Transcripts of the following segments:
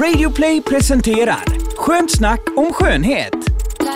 Radioplay presenterar Skönt snack om skönhet.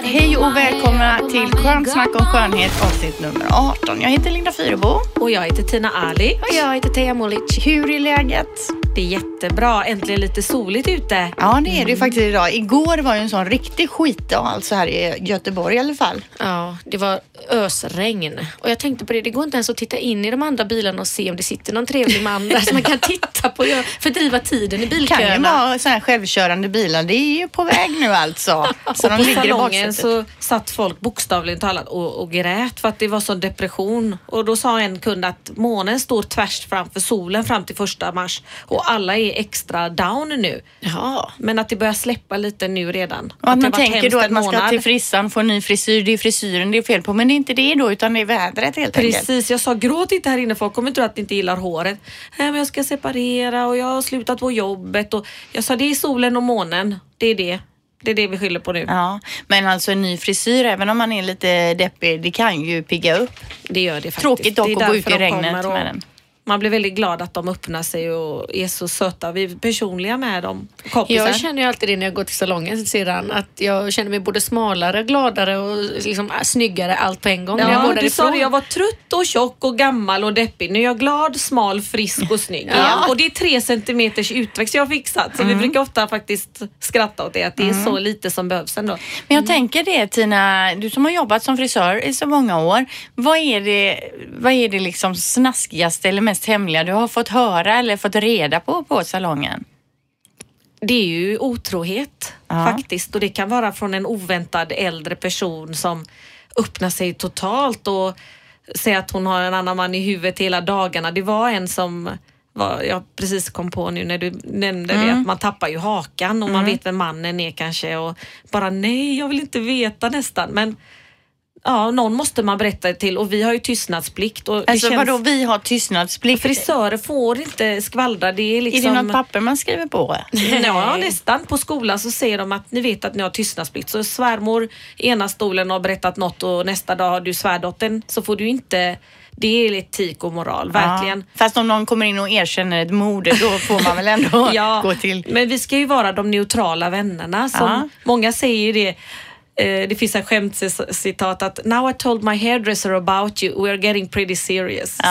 Hej och välkomna till Skönt snack om skönhet avsnitt nummer 18. Jag heter Linda Fyrebo. Och jag heter Tina Ali. Och jag heter Teija Molic. Hur är läget? Det är jättebra. Äntligen lite soligt ute. Ja, det är det ju faktiskt idag. Igår var ju en sån riktig skitdag, alltså här i Göteborg i alla fall. Ja, det var ösregn. Och jag tänkte på det, det går inte ens att titta in i de andra bilarna och se om det sitter någon trevlig man där som man kan titta på och fördriva tiden i Det kan ju bilköerna. vara så här självkörande bilar. Det är ju på väg nu alltså. Så och de på ligger salongen så satt folk bokstavligen talat och, och grät för att det var sån depression. Och då sa en kund att månen står tvärs framför solen fram till första mars och alla är extra down nu. Ja. Men att det börjar släppa lite nu redan. Och att man tänker då att man ska till frissan, få en ny frisyr. Det är frisyren det är fel på. Men det är inte det då, utan det är vädret helt enkelt. Precis, jag sa gråt inte här inne folk kommer tro att ni inte gillar håret. Nej men jag ska separera och jag har slutat på jobbet och jag sa det är solen och månen. Det är det. Det är det vi skyller på nu. Ja, men alltså en ny frisyr, även om man är lite deppig, det kan ju pigga upp. Det gör det faktiskt. Tråkigt dock att gå ut i regnet och med den. Man blir väldigt glad att de öppnar sig och är så söta. Vi är personliga med dem. Kompisar. Jag känner ju alltid det när jag går till salongen sedan att jag känner mig både smalare, gladare och liksom snyggare allt på en gång. jag Ja, går du sa det. Jag var trött och tjock och gammal och deppig. Nu är jag glad, smal, frisk och snygg igen. Och det är tre centimeters utväxt jag har fixat. Så vi brukar ofta faktiskt skratta åt det, att det är så lite som behövs ändå. Men jag tänker det Tina, du som har jobbat som frisör i så många år. Vad är det, vad är det liksom snaskigaste eller mest hemliga du har fått höra eller fått reda på på salongen? Det är ju otrohet Ja. faktiskt och det kan vara från en oväntad äldre person som öppnar sig totalt och säger att hon har en annan man i huvudet hela dagarna. Det var en som var, jag precis kom på nu när du nämnde det att man tappar ju hakan och man vet vem mannen är kanske och bara nej, jag vill inte veta nästan. Men ja, någon måste man berätta till och vi har ju tystnadsplikt. Och Alltså känns, vadå, vi har tystnadsplikt. Frisörer får inte skvallra. Det är liksom... Är det något papper man skriver på? Ja, nästan. På skolan så säger de att ni vet att ni har tystnadsplikt. Så svärmor ena stolen har berättat något och nästa dag har du svärdottern så får du inte... Det är etik och moral, verkligen. Ja. Fast om någon kommer in och erkänner ett mord, då får man väl ändå Ja, gå till... men vi ska ju vara de neutrala vännerna. Som Ja. Många säger ju det. Eh, Det finns en skämtcitat att Now I told my hairdresser about you, we are getting pretty serious. Så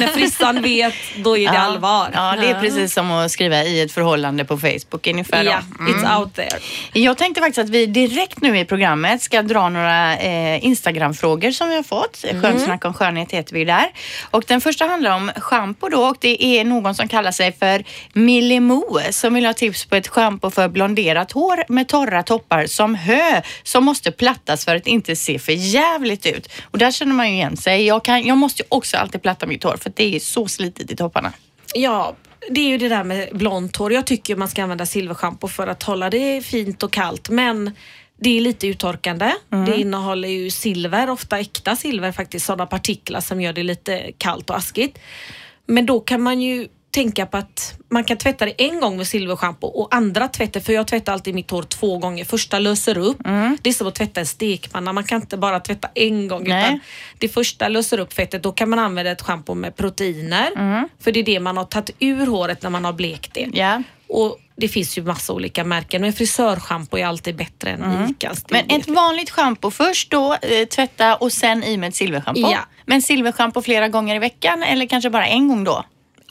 när frissan vet, då är det allvar. Ja, det är precis som att skriva i ett förhållande på Facebook ungefär. Ja, it's out there. Jag tänkte faktiskt att vi direkt nu i programmet ska dra några eh, Instagram-frågor som vi har fått. Mm. Skönsnack om skönhet heter vi där. Och den första handlar om schampo då och det är någon som kallar sig för Millemo som vill ha tips på ett schampo för blonderat hår med torra toppar som hö som måste plattas för att inte se för jävligt ut. Och där känner man ju igen sig. Jag, kan, jag måste ju också alltid platta mitt hår för att det är så slitet i topparna. Ja, det är ju det där med blont hår. Jag tycker man ska använda silverschampo för att hålla det fint och kallt. Men det är lite uttorkande. Det innehåller ju silver, ofta äkta silver faktiskt, sådana partiklar som gör det lite kallt och askigt. Men då kan man ju tänka på att man kan tvätta det en gång med silverschampo och andra tvättar, för jag tvättar alltid mitt hår två gånger. Första löser upp. Det är som att tvätta en stekpanna. Man kan inte bara tvätta en gång Nej. utan det första löser upp fettet. Då kan man använda ett schampo med proteiner. För det är det man har tagit ur håret när man har blekt det. Ja. Och det finns ju massa olika märken men frisörschampo är alltid bättre än Icas. det Men ett vanligt schampo först då, eh, tvätta och sen i med ett silverschampo. Ja. Men silverschampo flera gånger i veckan eller kanske bara en gång då?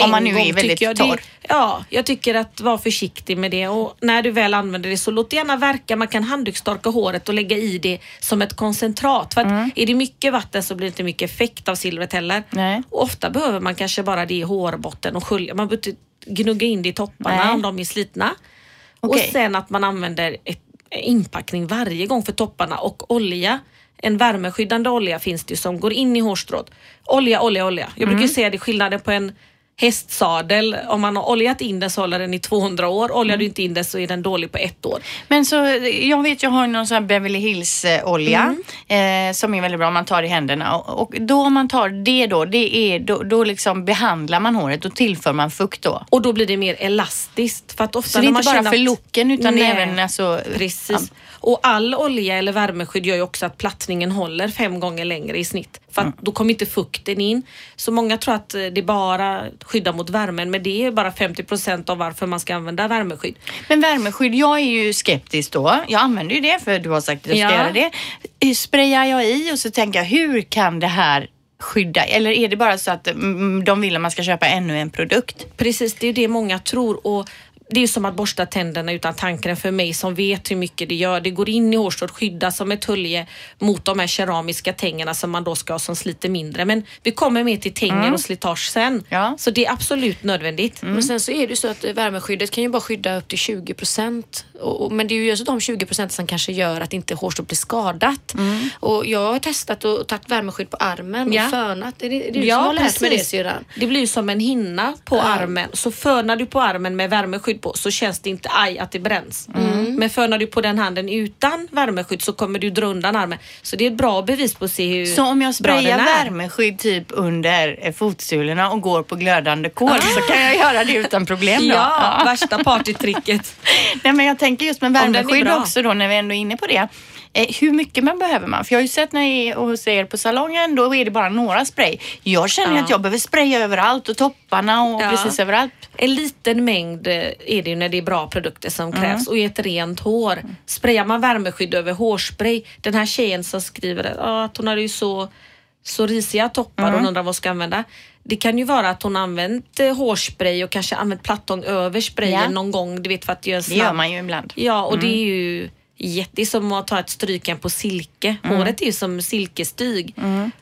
Om man nu gång är väldigt jag torr. Det, ja, jag tycker att vara försiktig med det och när du väl använder det så låt det gärna verka. Man kan handdukstorka håret och lägga i det som ett koncentrat. För att Mm. är det mycket vatten så blir det inte mycket effekt av silvret heller. Nej. Och ofta behöver man kanske bara det i hårbotten och skölja. Man behöver inte gnugga in det i topparna Nej. om de är slitna. Och Okej. sen att man använder ett, inpackning varje gång för topparna och olja. En värmeskyddande olja finns det som går in i hårstrået. Olja, olja, olja. Jag brukar Mm. ju säga det skillnaden på en hästsadel. Om man har oljat in den så håller den i 200 år. Oljar Mm. du inte in den så är den dålig på ett år. Men så, jag vet, jag har någon sån här Beverly Hills eh, olja Mm. eh, som är väldigt bra om man tar i händerna. Och, och då om man tar det då, det är, då, då liksom behandlar man håret och tillför man fukt då. Och då blir det mer elastiskt. För att ofta Så det är inte bara för looken utan Nej. även alltså... Precis. Och all olja eller värmeskydd gör ju också att plattningen håller fem gånger längre i snitt. För att Mm. då kommer inte fukten in. Så många tror att eh, det bara skyddar mot värmen men det är bara 50 procent av varför man ska använda värmeskydd. Men värmeskydd, jag är ju skeptisk då. Jag använder ju det för du har sagt att jag ska Ja. göra det. Eh, Sprayar jag i och så tänker jag, hur kan det här skydda? Eller är det bara så att mm, de vill att man ska köpa ännu en produkt? Precis, det är det många tror. Och det är som att borsta tänderna utan tandkräm för mig som vet hur mycket det gör. Det går in i hårstrået, skyddas som ett hölje mot de här keramiska tängerna som man då ska ha som sliter mindre. Men vi kommer mer till tänger och slitage sen. Ja. Så det är absolut nödvändigt. Men sen så är det ju så att värmeskyddet kan ju bara skydda upp till 20 procent. Men det är ju just de 20 procent som kanske gör att inte hårstrået blir skadat. Och jag har testat och tagit värmeskydd på armen Ja. och fönat. Det är, det är du som har lärt mig det syrran. Det blir ju som en hinna på Ja. armen. Så fönar du på armen med värmeskydd på så känns det inte aj att det bränns. Mm. Men fönar du på den handen utan värmeskydd så kommer du dra undan armen. Så det är ett bra bevis på att se hur Så om jag sprayar är. värmeskydd typ under eh, fotsulorna och går på glödande kol så kan jag göra det utan problem då? Ja, värsta partytricket. Nej, men jag tänker just med värmeskydd också då när vi ändå är inne på det. Eh, hur mycket man behöver man? För jag har ju sett när jag är hos er på salongen, då är det bara några spray. Jag känner Ja. att jag behöver spraya överallt och topparna och Ja. precis överallt. En liten mängd eh, är det ju när det är bra produkter som Mm. krävs och i ett rent hår. Sprayar man värmeskydd över hårspray, den här tjejen som skriver ah, att hon hade ju så, så risiga toppar Mm. och hon undrar vad hon ska använda. Det kan ju vara att hon använt eh, hårspray och kanske använt plattång över sprayen Ja. någon gång, du vet för att göra en Det snabb gör man ju ibland. Ja, och det Mm. är ju jätte, det är som att ta ett stryken på silke. Mm. Håret är ju som silkestyg.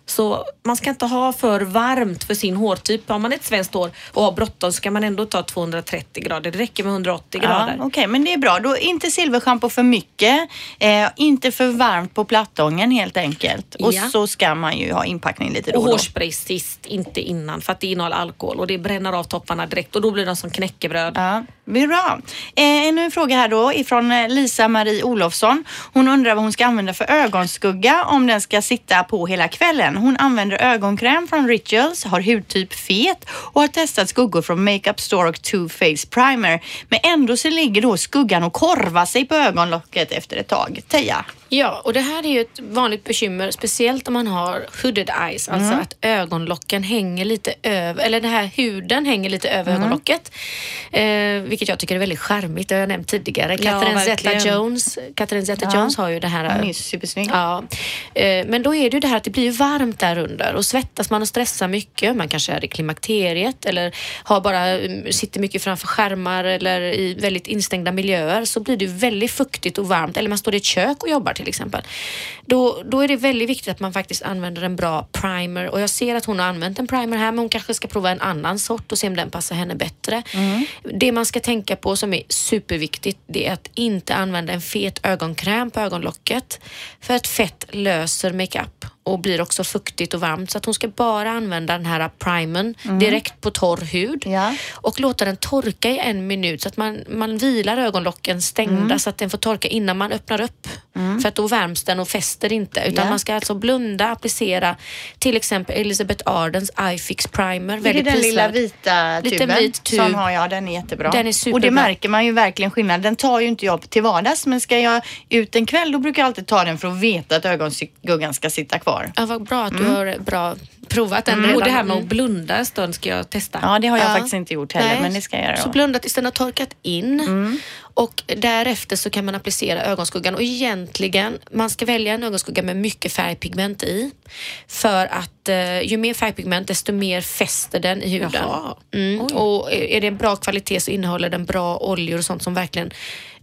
Så man ska inte ha för varmt för sin hårtyp. Har man ett svenskt hår och har bråttom så kan man ändå ta 230 grader. Det räcker med 180 Ja, grader. Okej, men det är bra. Då inte silverschampo för mycket, eh, inte för varmt på plattången helt enkelt. Och Ja. så ska man ju ha inpackning lite då Och och då. hårspray sist, inte innan för att det innehåller alkohol och det bränner av topparna direkt och då blir de som knäckebröd. Ja, bra. Eh, ännu en fråga här då ifrån eh, Lisa-Marie Olofsson. Hon undrar vad hon ska använda för ögonskugga om den ska sitta på hela kvällen. Hon använder ögonkräm från Rituals, har hudtyp fet och har testat skuggor från Makeup Store och Too Faced Primer. Men ändå så ligger då skuggan och korvar sig på ögonlocket efter ett tag. Teija? Ja, och det här är ju ett vanligt bekymmer, speciellt om man har hooded eyes, alltså att ögonlocken hänger lite över, eller den här huden hänger lite över ögonlocket. Eh, vilket jag tycker är väldigt charmigt, det har jag nämnt tidigare. Catherine verkligen. Zeta-Jones Catherine Zeta-Jones har ju det här. Hon är supersnygg. Ja, eh, men då är det ju det här att det blir varmt där under och svettas man och stressar mycket, man kanske är i klimakteriet eller har bara, mm, sitter mycket framför skärmar eller i väldigt instängda miljöer så blir det väldigt fuktigt och varmt eller man står i ett kök och jobbar till exempel. Då, då är det väldigt viktigt att man faktiskt använder en bra primer och jag ser att hon har använt en primer här men hon kanske ska prova en annan sort och se om den passar henne bättre. Det man ska tänka på som är superviktigt det är att inte använda en fet ögonkräm på ögonlocket för att fett löser makeup och blir också fuktigt och varmt så att hon ska bara använda den här primern direkt på torr hud Ja. och låta den torka i en minut så att man, man vilar ögonlocken stängda så att den får torka innan man öppnar upp. För att då värms den och fäster inte. Utan Ja. man ska alltså blunda, applicera till exempel Elizabeth Ardens iFix Primer. Det är Väldigt den lilla prisvärd. vita Liten tuben. vit tub. Sån har jag, den är jättebra. Den är Och superbra. det märker man ju verkligen skillnad. Den tar ju inte jag till vardags men ska jag ut en kväll då brukar jag alltid ta den för att veta att ögonskuggan ska sitta kvar. Ja, vad bra att du har bra provat den redan. Och det här med Mm. att blunda en stund ska jag testa. Ja, det har jag Ja. faktiskt inte gjort heller Nej. men det ska jag göra. Så blunda tills den har torkat in och därefter så kan man applicera ögonskuggan och egentligen man ska välja en ögonskugga med mycket färgpigment i för att eh, ju mer färgpigment desto mer fäster den i huden. Mm. Och är det en bra kvalitet så innehåller den bra oljor och sånt som verkligen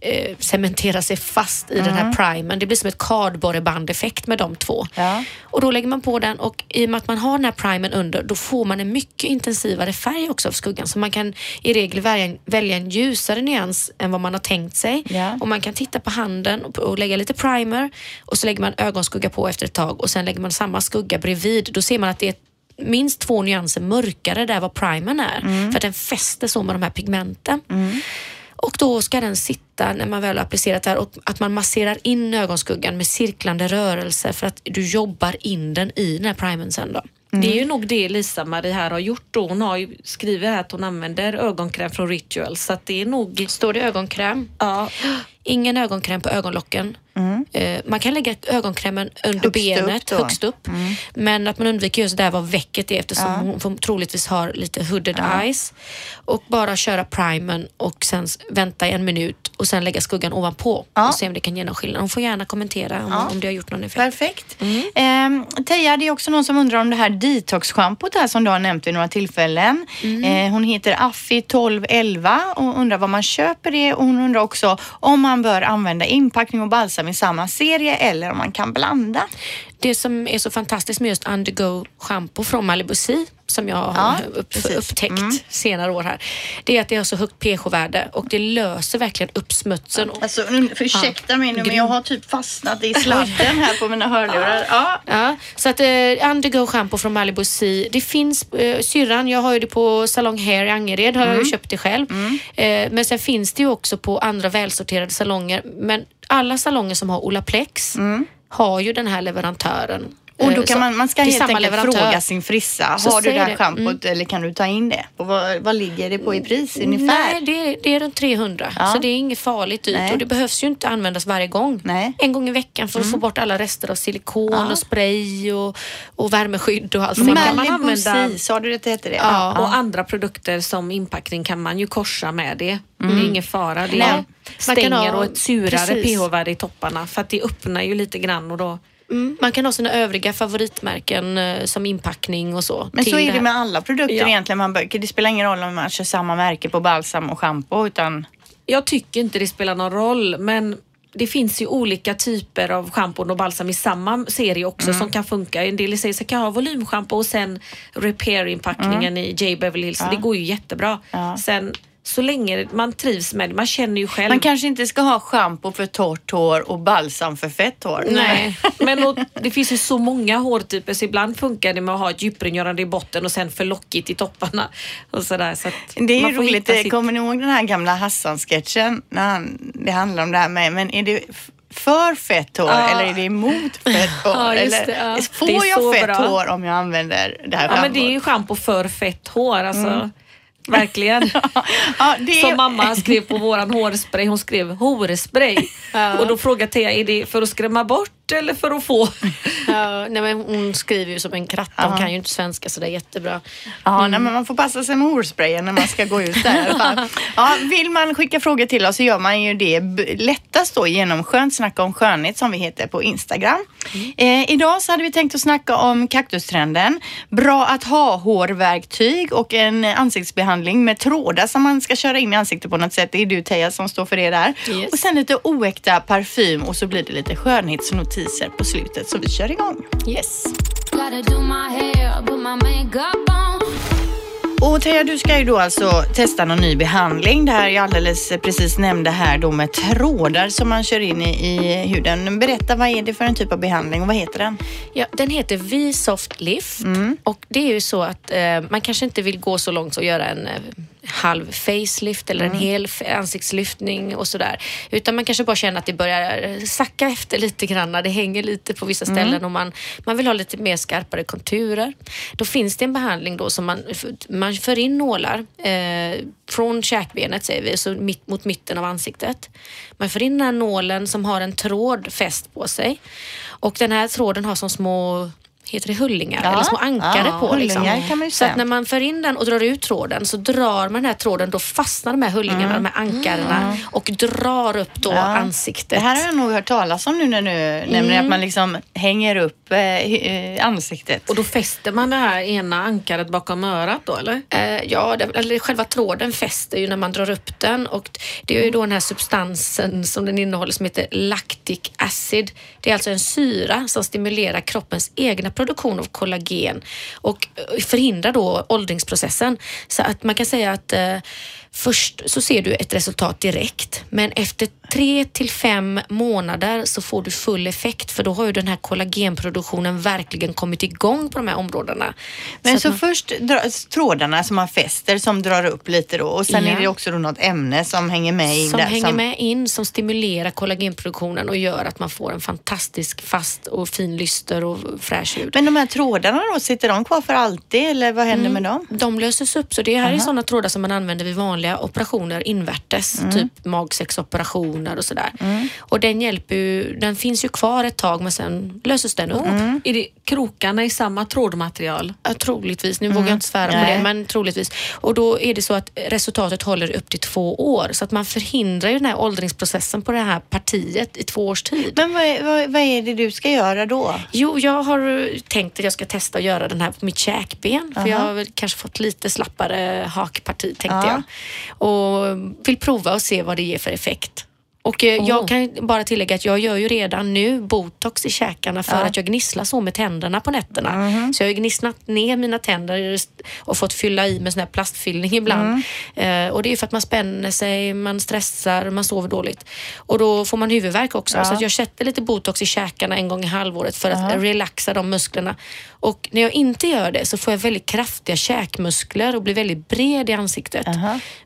eh, cementerar sig fast i den här primern. Det blir som ett kardborreband-effekt med de två. Ja. Och då lägger man på den och i och med att man har den här primern under då får man en mycket intensivare färg också av skuggan. Så man kan i regel välja en, välja en ljusare nyans än vad man har tänkt sig. Ja. Och man kan titta på handen och, och lägga lite primer och så lägger man ögonskugga på efter ett tag och sen lägger man samma skugga bredvid. Då ser man att det är minst två nyanser mörkare där vad primern är. För att den fäster så med de här pigmenten. Och då ska den sitta när man väl har applicerat det här och att man masserar in ögonskuggan med cirklande rörelser för att du jobbar in den i den här primern sen då. Det är ju nog det Lisa-Marie här har gjort då. Hon har ju skrivit här att hon använder ögonkräm från Rituals så att det är nog... Står det ögonkräm? Ja, Ingen ögonkräm på ögonlocken. Eh, man kan lägga ögonkrämen under Högst benet, upp högst upp. Men att man undviker just där var väcket är eftersom hon får- troligtvis har lite hooded eyes. Och bara köra primern och sen vänta en minut och sen lägga skuggan ovanpå Ja. och se om det kan ge någon skillnad. Hon får gärna kommentera om, om det har gjort någon effekt. Perfekt. Eh, Teija, det är också någon som undrar om det här detox-schampot här som du har nämnt vid några tillfällen. Eh, hon heter Affi 1211 och undrar var man köper det och hon undrar också om man bör använda inpackning och balsam i samma serie eller om man kan blanda. Det som är så fantastiskt med just Undergo shampoo från Malibu Sea som jag har Ja, upp, precis. Mm. upptäckt senare år här. Det är att det har så högt pH-värde och det löser verkligen upp smutsen. Alltså, nu- ursäkta mig nu men jag har typ fastnat i sladden här på mina hörlurar. Ja. Ja, så att eh, Undergo shampoo från Malibu Sea. Det finns eh, syrran, jag har ju det på Salong Hair i Angered, har Mm. jag ju köpt det själv. Eh, men sen finns det ju också på andra välsorterade salonger. Men alla salonger som har Olaplex har ju den här leverantören. Mm. Och då Eh, kan så man, man ska helt enkelt leverantör. fråga sin frissa. Så har du det här det. Mm. schampot eller kan du ta in det? Och vad, vad ligger det på i pris ungefär? Nej, det är, det är runt 300. Ja. Så det är inget farligt dyrt Nej. och det behövs ju inte användas varje gång. Nej. Mm. En gång i veckan för att få bort alla rester av silikon och spray och, och värmeskydd och allt. Kan man använda- Sea, sa du det heter det? Ja. Och andra produkter som inpackning kan man ju korsa med det. Det är ingen fara. Det Nej. är Man kan stänger ha- och ett surare pH-värde i topparna för att det öppnar ju lite grann och då Mm, man kan ha sina övriga favoritmärken eh, som inpackning och så. Men så är det här. med alla produkter Ja. egentligen. Man bör, det spelar ingen roll om man kör samma märke på balsam och schampo utan Jag tycker inte det spelar någon roll men det finns ju olika typer av schampon och balsam i samma serie också som kan funka. En del säger så kan jag ha volymschampo och sen repair-inpackningen i J. Beverly Hills. Det går ju jättebra. Ja. Sen så länge man trivs med det, man känner ju själv. man kanske inte ska ha schampo för torrt hår och balsam för fett hår. Nej, men och, det finns ju så många hårtyper så ibland funkar det med att ha ett djuprengörande i botten och sen för lockigt i topparna. Och sådär, så Det är ju roligt. Sitt... Kommer ni ihåg den här gamla Hassan-sketchen? När han, det handlar om det här med, men är det för fett hår Ja. eller är det emot fett hår? Ja, eller, det, ja. Får Det jag fett bra. hår om jag använder det här Ja men det är ju schampo för fett hår alltså. Verkligen. ja, det. Som mamma skrev på våran hårspray, hon skrev hårspray. Och då frågade Thea, är det för att skrämma bort eller för att få? Ja, nej, men hon skriver ju som en kratta. Hon kan ju inte svenska så det är jättebra. Ja, nej, men man får passa sig med hårsprayen när man ska gå ut där. Ja, vill man skicka frågor till oss så gör man ju det lättast då genom Skönt snacka om skönhet som vi heter på Instagram. Eh, idag så hade vi tänkt att snacka om kaktustrenden. Bra att ha hårverktyg och en ansiktsbehandling med trådar som man ska köra in i ansiktet på något sätt. Det är du Teija som står för det där. Yes. Och sen lite oäkta parfym och så blir det lite skönhetsnotiser på slutet så vi kör igång. Yes. Och Teija, du ska ju då alltså testa någon ny behandling. Det här jag alldeles precis nämnde här då med trådar som man kör in i, i huden. Berätta, vad är det för en typ av behandling och vad heter den? Ja, den heter V-Soft Lift och det är ju så att eh, man kanske inte vill gå så långt och göra en eh, halv facelift eller en hel f- ansiktslyftning och sådär. Utan man kanske bara känner att det börjar sacka efter lite grann. Det hänger lite på vissa ställen och man, man vill ha lite mer skarpare konturer. Då finns det en behandling då som man, man för in nålar eh, från käkbenet säger vi, så mitt, mot mitten av ansiktet. Man för in den här nålen som har en tråd fäst på sig och den här tråden har som små Heter det hullingar? Ja, Eller små ankare ja, på. Liksom. hullingar kan man ju Så att när man för in den och drar ut tråden så drar man den här tråden, då fastnar de här hullingarna, de här ankarna och drar upp då Mm. Ja. ansiktet. Det här har jag nog hört talas om nu när du nämner att man liksom hänger upp eh, eh, ansiktet. Och då fäster man det här ena ankaret bakom örat då eller? Eh, ja, det, eller själva tråden fäster ju när man drar upp den och det är ju då den här substansen som den innehåller som heter lactic acid. Det är alltså en syra som stimulerar kroppens egna produktion av kollagen och förhindrar då åldringsprocessen. Så att man kan säga att eh, först så ser du ett resultat direkt men efter tre till fem månader så får du full effekt för då har ju den här kollagenproduktionen verkligen kommit igång på de här områdena. Men att så, man- först trådarna som man fäster som drar upp lite då och sen Ja. är det också då något ämne som hänger med in som där. hänger med in, som stimulerar kollagenproduktionen och gör att man får en fantastisk fast och fin lyster och fräsch hud. Men de här trådarna då, sitter de kvar för alltid eller vad händer med dem? De löses upp, så det här är sådana trådar som man använder vid vanliga operationer invärtes, Mm. typ magsäcksoperation tonar och sådär. Och den hjälper ju, den finns ju kvar ett tag men sen löses den upp. Är det krokarna i samma trådmaterial? Ja, troligtvis, nu vågar jag inte svära på det, men troligtvis. Och då är det så att resultatet håller upp till två år. Så att man förhindrar ju den här åldringsprocessen på det här partiet i två års tid. Men vad, är- vad, vad är det du ska göra då? Jo, jag har tänkt att jag ska testa att göra den här på mitt käkben. För jag har kanske fått lite slappare hakparti tänkte Ja. jag. Och vill prova och se vad det ger för effekt. Och eh, jag kan bara tillägga att jag gör ju redan nu botox i käkarna för att jag gnisslar så med tänderna på nätterna. Så jag har gnisslat ner mina tänder och fått fylla i med sån här plastfyllning ibland. Eh, och det är för att man spänner sig, man stressar, man sover dåligt. Och då får man huvudvärk också. Så att jag sätter lite botox i käkarna en gång i halvåret för att relaxa de musklerna. Och när jag inte gör det så får jag väldigt kraftiga käkmuskler och blir väldigt bred i ansiktet.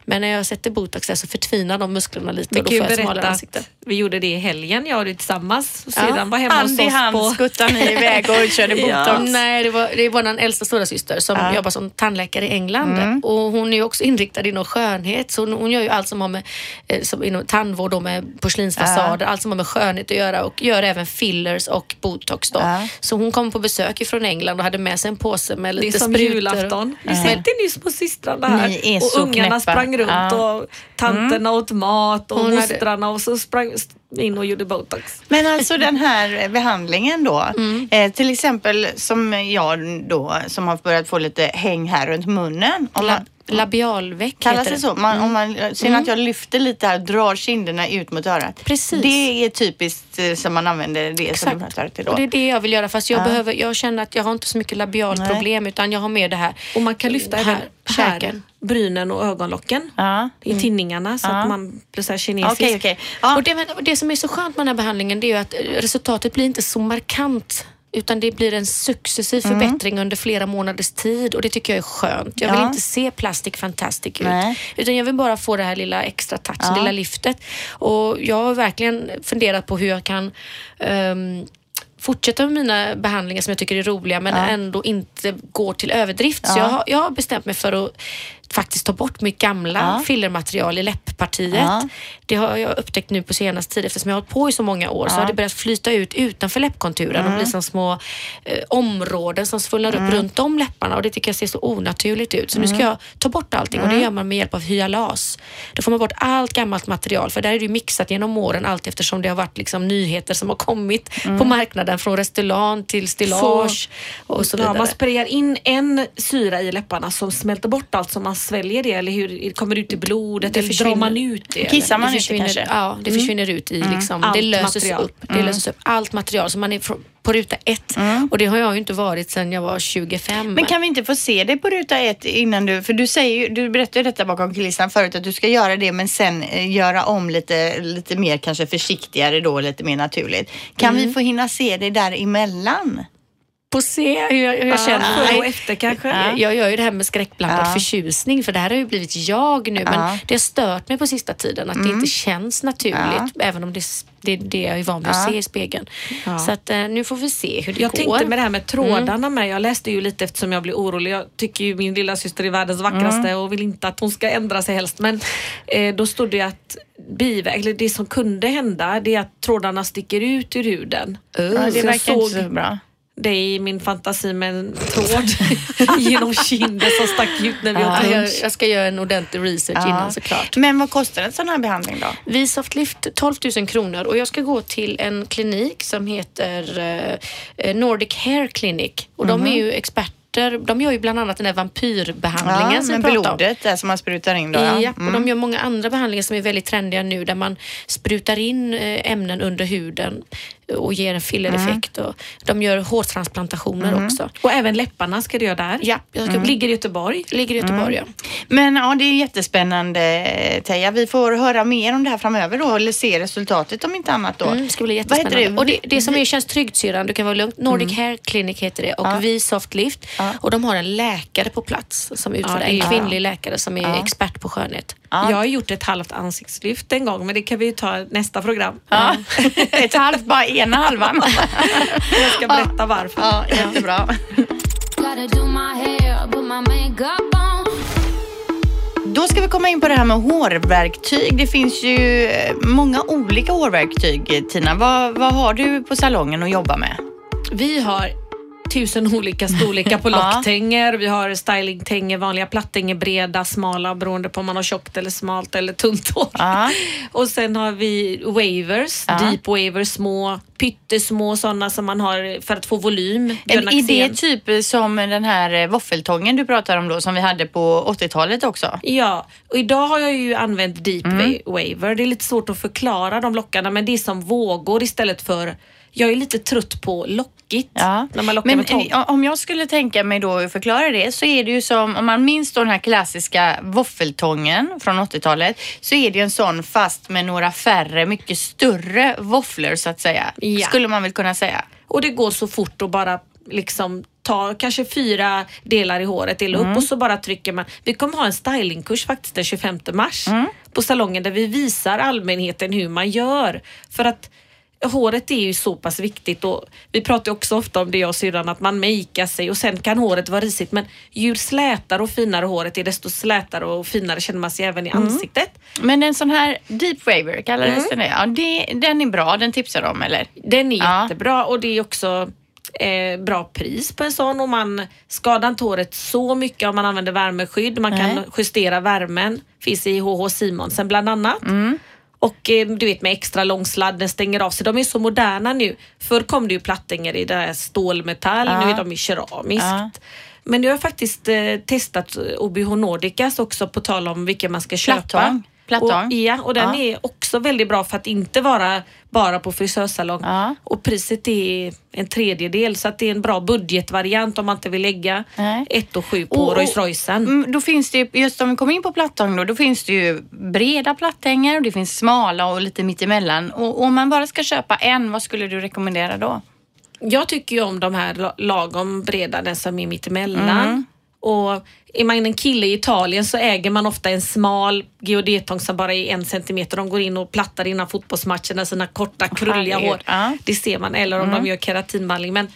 Men när jag sätter botox där så förtvinar de musklerna lite och då får jag smalare ansikte. vi gjorde det i helgen, jag och du tillsammans. Och Ja, sedan var hemma hos Hand i oss hand på... skuttar ni iväg och körde Ja. botox. Nej, det var, det var den äldsta stora syster som jobbar som tandläkare i England. Och hon är ju också inriktad inom skönhet. Så hon, hon gör ju allt som har med eh, som inom tandvård och med porslinsfasader, allt som har med skönhet att göra och gör även fillers och botox då. Ja. Så hon kom på besök från England och hade med sig en påse med Det är lite som sprutor. julafton. Vi sätter nyss på systrarna här. Ni är och så ungarna knäppa. sprang runt Ja. och tanterna åt mat och Hon mostrarna och så sprang in och gjorde botox. Men alltså den här behandlingen då, eh, till exempel som jag då som har börjat få lite häng här runt munnen. Om man, labialveck kallas heter det så? Man, Om man ser att jag lyfter lite här, drar kinderna ut mot örat. Precis. Det är typiskt eh, som man använder det som du Exakt. pratar till Och då. det är det jag vill göra fast jag, behöver, jag känner att jag har inte så mycket labialproblem utan jag har mer det här Och man kan lyfta här, även här, käken. brynen och ögonlocken. Ja. I tinningarna så att man blir så här kinesiskt. Okej, okej. Ja. Och det, det som är så skönt med den här behandlingen det är ju att eh, resultatet blir inte så markant utan det blir en successiv Mm. förbättring under flera månaders tid och det tycker jag är skönt. Jag vill Ja. inte se plastic fantastic ut Nej. utan jag vill bara få det här lilla extra touchen, lilla lyftet. Och jag har verkligen funderat på hur jag kan ehm, fortsätta med mina behandlingar som jag tycker är roliga men ändå inte går till överdrift. Så jag har, jag har bestämt mig för att faktiskt ta bort mitt gamla fillermaterial i läpppartiet. Ja. Det har jag upptäckt nu på senaste tid eftersom jag har hållit på i så många år så har det börjat flyta ut utanför läppkonturen och bli som små eh, områden som svullnar upp runt om läpparna och det tycker jag ser så onaturligt ut. Så nu ska jag ta bort allting och det gör man med hjälp av hyalas. Då får man bort allt gammalt material för där är det mixat genom åren allt eftersom det har varit liksom nyheter som har kommit på marknaden från Restylane till Stillage och så Ja, vidare. man sprayar in en syra i läpparna som smälter bort allt som man sväljer det eller hur kommer det ut i blodet Det eller drar försvinner. man ut det? Kissar man det ut det försvinner, kanske? Ja, det försvinner ut i liksom, det Allt löses material. upp. Det löses upp. Allt material. Så man är på ruta ett. Och det har jag ju inte varit sedan jag var 25. Men kan vi inte få se det på ruta ett innan du, för du säger ju, du berättade ju detta bakom kulisserna förut att du ska göra det men sen eh, göra om lite, lite mer kanske försiktigare då, lite mer naturligt. Kan vi få hinna se det däremellan? Få se hur jag, hur jag Ja, känner före och mig. efter kanske? Jag, jag gör ju det här med skräckblandad Ja. förtjusning för det här har ju blivit jag nu men Ja. det har stört mig på sista tiden att det inte känns naturligt även om det, det är det jag är van vid att se i spegeln. Så att eh, nu får vi se hur det Jag går. tänkte med det här med trådarna med. Jag läste ju lite eftersom jag blev orolig. Jag tycker ju min lilla syster är världens vackraste och vill inte att hon ska ändra sig helst. Men eh, då stod det ju att biväg, eller det som kunde hända det är att trådarna sticker ut ur huden. Så det jag verkar inte såg så bra. Det i min fantasi med en tråd genom kinden som stack ut när vi åt Ja, jag, lunch. jag ska göra en ordentlig research Ja. innan såklart. Men vad kostar en sån här behandling då? Vi Softlift 12 000 kronor och jag ska gå till en klinik som heter eh, Nordic Hair Clinic och de är ju experter. De gör ju bland annat den där vampyrbehandlingen Ja, som med vi pratade om. blodet där som man sprutar in då. Ja, och de gör många andra behandlingar som är väldigt trendiga nu där man sprutar in eh, ämnen under huden och ger en fillereffekt. Och de gör hårtransplantationer också. Och även läpparna ska du göra där. Ja, jag ska, Ligger i Göteborg. ligger i Göteborg. Ja. Men ja, det är jättespännande Teija. Vi får höra mer om det här framöver då, eller se resultatet om inte annat då. Mm, det ska bli Vad heter jättespännande. det? Och det, det som är, känns tryggt syrran, du kan vara lugn. Nordic Hair Clinic heter det och Ja. vi Softlift. Ja. Och de har en läkare på plats som utför Ja, En kvinnlig läkare som är Ja. expert på skönhet. Ja. Jag har gjort ett halvt ansiktslyft en gång men det kan vi ju ta nästa program. Ja. Ett halvt, bara ena halvan. Jag ska berätta varför. ja, jättebra. Då ska vi komma in på det här med hårverktyg. Det finns ju eh, många olika hårverktyg. Tina, vad, vad har du på salongen att jobba med? Vi har tusen olika storlekar på locktänger. Vi har stylingtänger, vanliga plattänger, breda, smala beroende på om man har tjockt eller smalt eller tunt hår. Och sen har vi wavers, deep wavers, små, pyttesmå sådana som man har för att få volym. Björn Är det typ som den här eh, våffeltången du pratar om då, som vi hade på 80-talet också? Ja, och idag har jag ju använt deep Mm. wa- waver. Det är lite svårt att förklara de lockarna men det är som vågor istället för jag är lite trött på lockigt Ja. när man lockar Men med tång. om jag skulle tänka mig då att förklara det så är det ju som om man minns då den här klassiska våffeltången från 80-talet så är det en sån fast med några färre, mycket större våfflor så att säga. Ja. Skulle man väl kunna säga. Och det går så fort att bara liksom ta kanske fyra delar i håret, dela Mm. upp och så bara trycker man. Vi kommer ha en stylingkurs faktiskt den 25 mars Mm. på salongen där vi visar allmänheten hur man gör. För att håret är ju så pass viktigt och vi pratar ju också ofta om det jag och syrran att man makear sig och sen kan håret vara risigt men ju slätare och finare håret är desto slätare och finare känner man sig även i Mm. ansiktet. Men en sån här deep waver kallades den det? Ja, det, den är bra, den tipsar de eller? Den är Ja. jättebra och det är också eh, bra pris på en sån och man skadar inte håret så mycket om man använder värmeskydd. Man kan Nej. justera värmen. Finns i HH Simonsen bland annat. Mm. Och eh, du vet med extra lång sladd, den stänger av sig. De är så moderna nu. Förr kom det ju plattänger i det här stålmetall, Ja. nu är de i keramiskt. Ja. Men jag har faktiskt eh, testat OBH Nordicas också på tal om vilken man ska köpa. Plattång. Plattång. Och, ja, och den Ja. är också väldigt bra för att inte vara bara på frisörsalong. Ja. Och priset är en tredjedel så att det är en bra budgetvariant om man inte vill lägga Nej. ett och sju på Rolls Roycen. Mm, Då finns det ju, just om vi kommer in på plattång då, då finns det ju breda plattänger och det finns smala och lite mittemellan. Och och om man bara ska köpa en, vad skulle du rekommendera då? Jag tycker ju om de här la- lagom breda, den som är mittemellan. Mm. Och är man en kille i Italien så äger man ofta en smal geodetång som bara är en centimeter. De går in och plattar innan fotbollsmatcherna sina korta krulliga hår. Mm. Det ser man. Eller om de gör keratinbehandling. Men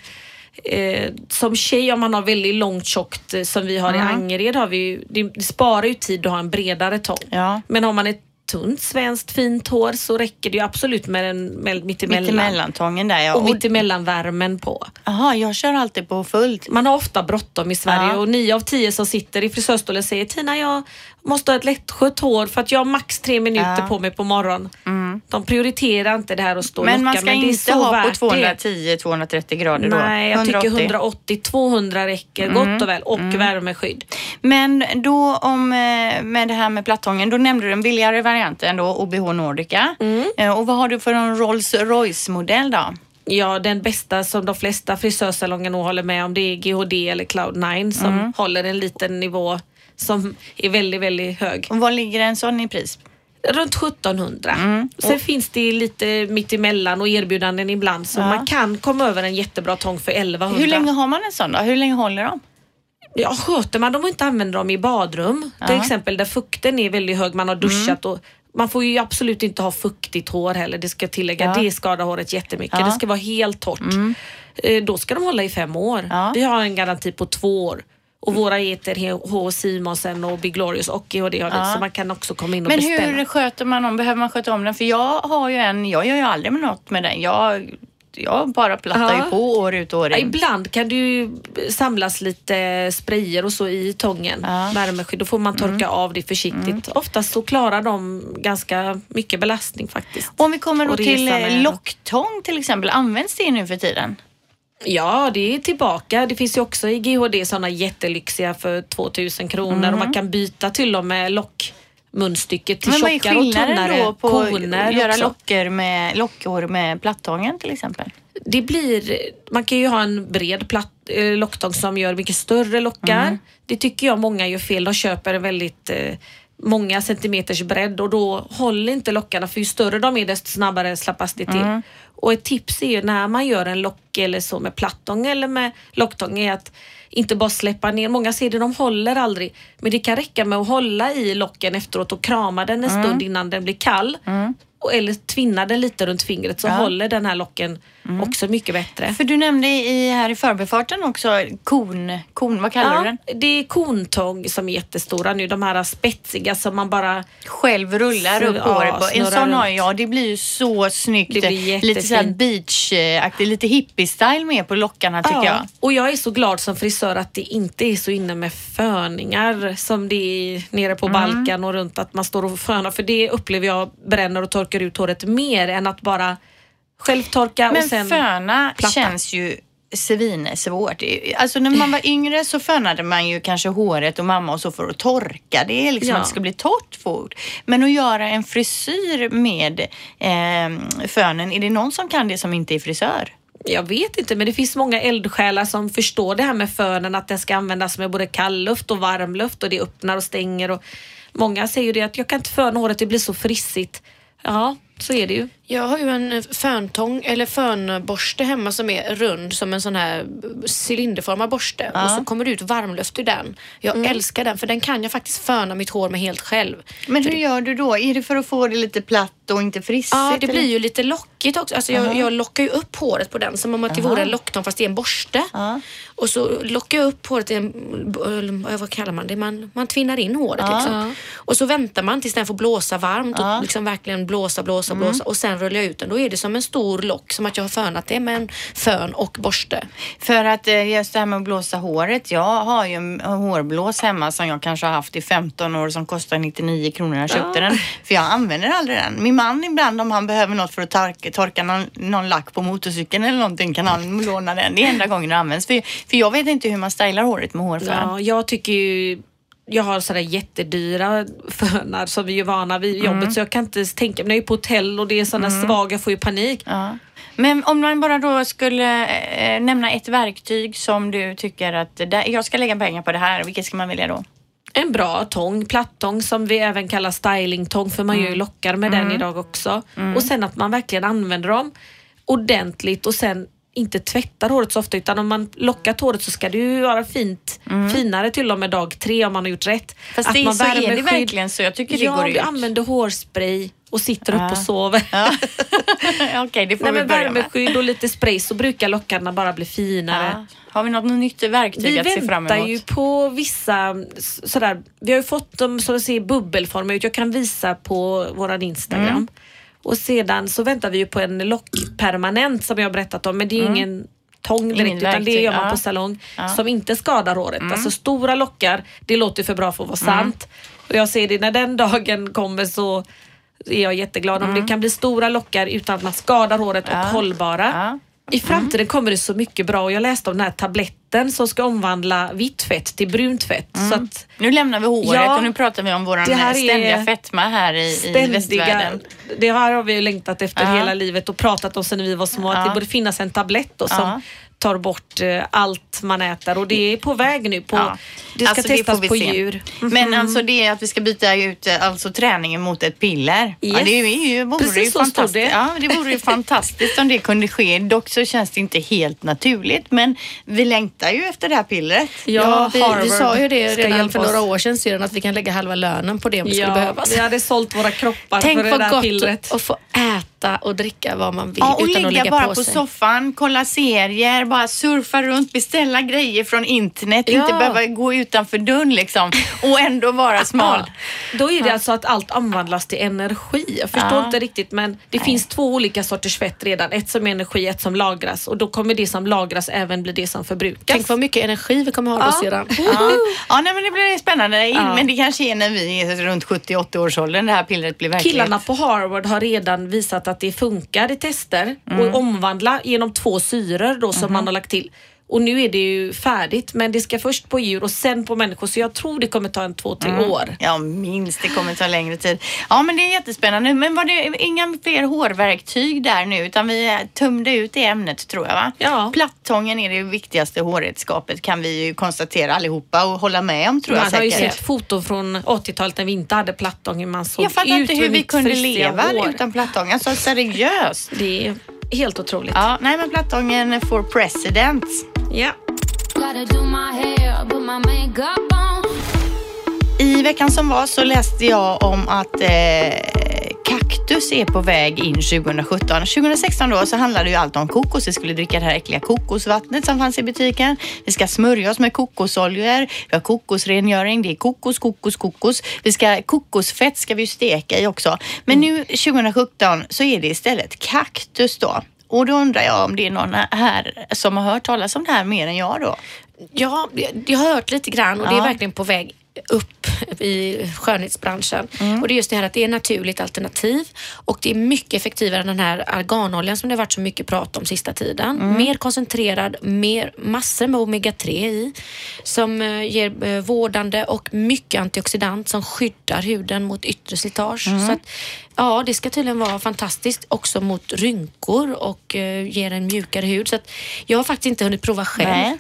eh, som tjej om man har väldigt långt tjockt eh, som vi har Mm. i Angered har vi ju, det sparar ju tid att ha en bredare tång. Ja. Men har man ett tunt svenskt fint hår så räcker det ju absolut med en med mittemellan. Mittemellantången där ja. Och Och, mittemellanvärmen på. aha, jag kör alltid på fullt. Man har ofta bråttom i Sverige Ja. och nio av tio som sitter i frisörstolen säger Tina jag måste ha ett lättskött hår för att jag har max tre minuter Ja. Mm. på mig på morgonen. De prioriterar inte det här att stå och Men man locka, ska men inte ha på värt det. 210-230 grader då? Nej, jag tycker 180-200 räcker Mm. gott och väl och värmeskydd. Men då om, eh, med det här med plattången, då nämnde du den billigare varianten då, OBH Nordica. Mm. Eh, Och vad har du för en Rolls Royce-modell då? Ja, den bästa som de flesta frisörsalonger nog håller med om det är GHD eller Cloud9 som Mm. håller en liten nivå som är väldigt, väldigt hög. Och vad ligger en sån i pris? Runt 1700. Mm. Sen finns det lite mittemellan och erbjudanden ibland så Ja. man kan komma över en jättebra tång för 1100. Hur länge har man en sån då? Hur länge håller de? Ja, sköter man dem och inte använder dem i badrum, till Ja. Mm. exempel där fukten är väldigt hög, man har duschat och man får ju absolut inte ha fuktigt hår heller, det ska jag tillägga. Ja. Det skadar håret jättemycket. Ja. Det ska vara helt torrt. Eh, Då ska de hålla i fem år. Ja. Vi har en garanti på två år. Och våra heter H. Simonsen och Big Glorious och GHD har Ja. så man kan också komma in och Men beställa. hur sköter man om? Behöver man sköta om den? För jag har ju en, jag gör ju aldrig något med den. Jag, jag bara plattar Ja. ju på år ut och år Ja, in. ibland kan det ju samlas lite sprayer och så i tången, Ja. Mm. värmeskydd. Då får man torka av det försiktigt. Oftast så klarar de ganska mycket belastning faktiskt. Om vi kommer då till locktång till exempel, används det nu för tiden? Ja, det är tillbaka. Det finns ju också i GHD sådana jättelyxiga för 2000 kronor och man kan byta till och med lockmunstycket till Men vad är tjockare och skillnaden tunnare då på koner att göra också. lockor med, lockhår med plattången till exempel? Det blir, man kan ju ha en bred platt, eh, locktång som gör mycket större lockar. Mm. Det tycker jag många gör fel. De köper en väldigt eh, många centimeters bredd och då håller inte lockarna för ju större de är desto snabbare slappas det till. Mm. Och ett tips är ju när man gör en lock eller så med plattång eller med locktång är att inte bara släppa ner. Många ser det, de håller aldrig. Men det kan räcka med att hålla i locken efteråt och krama den en Mm. stund innan den blir kall. och, eller tvinna den lite runt fingret så Ja. håller den här locken också mycket bättre. För du nämnde i, här i förbifarten också kon, kon vad kallar du Ja, den? det är kontång som är jättestora nu. De här spetsiga som man bara... Själv rullar Så- upp ja, på. En sån har jag. Det blir ju så snyggt. Det blir lite jättefint. beachaktigt, lite hippie-style med på lockarna tycker jag. Och jag är så glad som frisör att det inte är så inne med föningar som det är nere Mm. på Balkan och runt att man står och fönar. För det upplever jag bränner och torkar ut håret mer än att bara självtorka och Men sen... föna platta. känns ju svinsvårt. Alltså när man var yngre så fönade man ju kanske håret och mamma och så för att torka det, liksom Ja. att det ska bli torrt fort. Men att göra en frisyr med eh, fönen, är det någon som kan det som inte är frisör? Jag vet inte men det finns många eldsjälar som förstår det här med fönen att den ska användas med både kallluft och varmluft och det öppnar och stänger. Och många säger ju det att jag kan inte föna håret, det blir så frissigt. Ja, så är det ju. Jag har ju en föntång eller fönborste hemma som är rund som en sån här cylinderformad borste och så kommer det ut varmluft ur den. Jag älskar den för den kan jag faktiskt föna mitt hår med helt själv. Men hur gör du då? Är det för att få det lite platt och inte frissigt? Ja, det eller? blir ju lite lockigt också. Alltså jag, jag lockar ju upp håret på den som om att det vore en locktång fast det är en borste. Ja. Och så lockar jag upp håret i en, eh, vad kallar man det? Man, man tvinnar in håret liksom. Och så väntar man tills den får blåsa varmt och liksom verkligen blåsa, blåsa, blåsa och sen rullar jag ut den. Då är det som en stor lock som att jag har fönat det med en fön och borste. För att eh, just det här med att blåsa håret. Jag har ju en hårblås hemma som jag kanske har haft i 15 år som kostar 99 kronor jag köpte den. För jag använder aldrig den. Min man ibland om han behöver något för att torka, torka någon, någon lack på motorcykeln eller någonting kan han låna den. Det är enda gången den används. För, för jag vet inte hur man stylar håret med hårfön. Ja, jag tycker ju jag har sådär jättedyra fönar som vi är vana vid jobbet så jag kan inte tänka mig, när jag är på hotell och det är sådana svaga, jag får ju panik. Ja. Men om man bara då skulle eh, nämna ett verktyg som du tycker att där, jag ska lägga pengar på det här, vilket ska man välja då? En bra tång, plattång som vi även kallar stylingtång för man gör ju lockar med den idag också. Och sen att man verkligen använder dem ordentligt och sen inte tvättar håret så ofta utan om man lockat håret så ska det ju vara fint, finare till och med dag tre om man har gjort rätt. Fast att det, man så är det verkligen så. Jag tycker det ja, går du ut. använder hårspray och sitter upp och sover. Ja. Okej, det får Nej, vi men börja med. värmeskydd och lite spray så brukar lockarna bara bli finare. Ja. Har vi något nytt verktyg Vi att se fram väntar emot? ju på vissa sådär, vi har ju fått dem som ser bubbelformiga ut. Jag kan visa på våran Instagram. Mm. Och sedan så väntar vi ju på en lockpermanent som jag har berättat om men det är ju ingen tång direkt Mm. Ingen utan det gör man ja. på salong Ja. Mm. som inte skadar håret. Alltså stora lockar, det låter för bra för att vara sant. Och jag ser det när den dagen kommer så är jag jätteglad om det kan bli stora lockar utan att man skadar håret och Mm. Hållbara. I framtiden kommer det så mycket bra och jag läste om den här tabletten som ska omvandla vitt fett till brunt fett. Så att Nu lämnar vi håret Ja. och nu pratar vi om vår ständiga fetma här i, i ständiga, västvärlden. det här har vi ju längtat efter Ja. hela livet och pratat om sen vi var små att Ja. det borde finnas en tablett då, som. Tar bort eh, allt man äter och det är på väg nu. På, Ja. Det ska Alltså, testas får vi på se. djur. Men alltså det är att vi ska byta ut eh, alltså, träningen mot ett piller. Ja, Yes. det är ju, vore Precis ju så fantastiskt. det. Ja, det vore ju fantastiskt om det kunde ske. Dock så känns det inte helt naturligt. Men vi längtar ju efter det här pillret. Ja, vi, vi sa ju det redan för några år sedan sedan att vi kan lägga halva lönen på det om det skulle Ja, behövas. vi hade sålt våra kroppar Tänk för det vad där gott pillret. att få äta och dricka vad man vill Ja, och utan ligga att lägga bara på, soffan, kolla serier, bara surfa runt, beställa grejer från internet, Ja. inte behöva gå utanför dörren liksom och ändå vara smal. Då är det alltså att allt omvandlas till energi. Jag förstår Ja. inte riktigt men det finns två olika sorters fett redan. Ett som är energi, ett som lagras och då kommer det som lagras även bli det som förbrukas. Tänk vad mycket energi vi kommer ha då Ja. sedan. Ja, ja nej, men det blir spännande. Ja. Men det kanske är när vi är runt 70-80 års åldern det här pillret blir verklighet. Killarna på Harvard har redan visat att det funkar i tester Mm. och omvandla genom två syror då som Mm-hmm. man har lagt till. Och nu är det ju färdigt men det ska först på djur och sen på människor så jag tror det kommer ta en två, tre Mm. år. Ja, minst. Det kommer ta längre tid. Ja, men det är jättespännande. Men var det inga fler hårverktyg där nu utan vi tömde ut det ämnet tror jag va? Ja. Plattången är det viktigaste hårredskapet kan vi ju konstatera allihopa och hålla med om tror Man jag har ju säkert. sett foton från 80-talet när vi inte hade plattång hur man såg Jag fattar inte hur vi kunde leva hår. utan plattång. Alltså seriöst. Det är helt otroligt. Ja, nej men plattången for president. Ja. I veckan som var så läste jag om att eh, kaktus kaktus är på väg in 2017. 2016 då så handlade ju allt om kokos. Vi skulle dricka det här äckliga kokosvattnet som fanns i butiken. Vi ska smörja oss med kokosoljor. Vi har kokosrengöring. Det är kokos, kokos, kokos. Vi ska, kokosfett ska vi ju steka i också. Men nu 2017 så är det istället kaktus då. Och då undrar jag om det är någon här som har hört talas om det här mer än jag då? Ja, jag har hört lite grann och det är Ja. verkligen på väg upp i skönhetsbranschen. Mm. Och det är just det här att det är naturligt alternativ och det är mycket effektivare än den här arganoljan som det har varit så mycket prat om sista tiden. Mm. Mer koncentrerad, mer, massor med omega-3 i som eh, ger eh, vårdande och mycket antioxidant som skyddar huden mot yttre slitage. Mm. Så att, ja, det ska tydligen vara fantastiskt också mot rynkor och eh, ger en mjukare hud. Så att jag har faktiskt inte hunnit prova själv. Nej.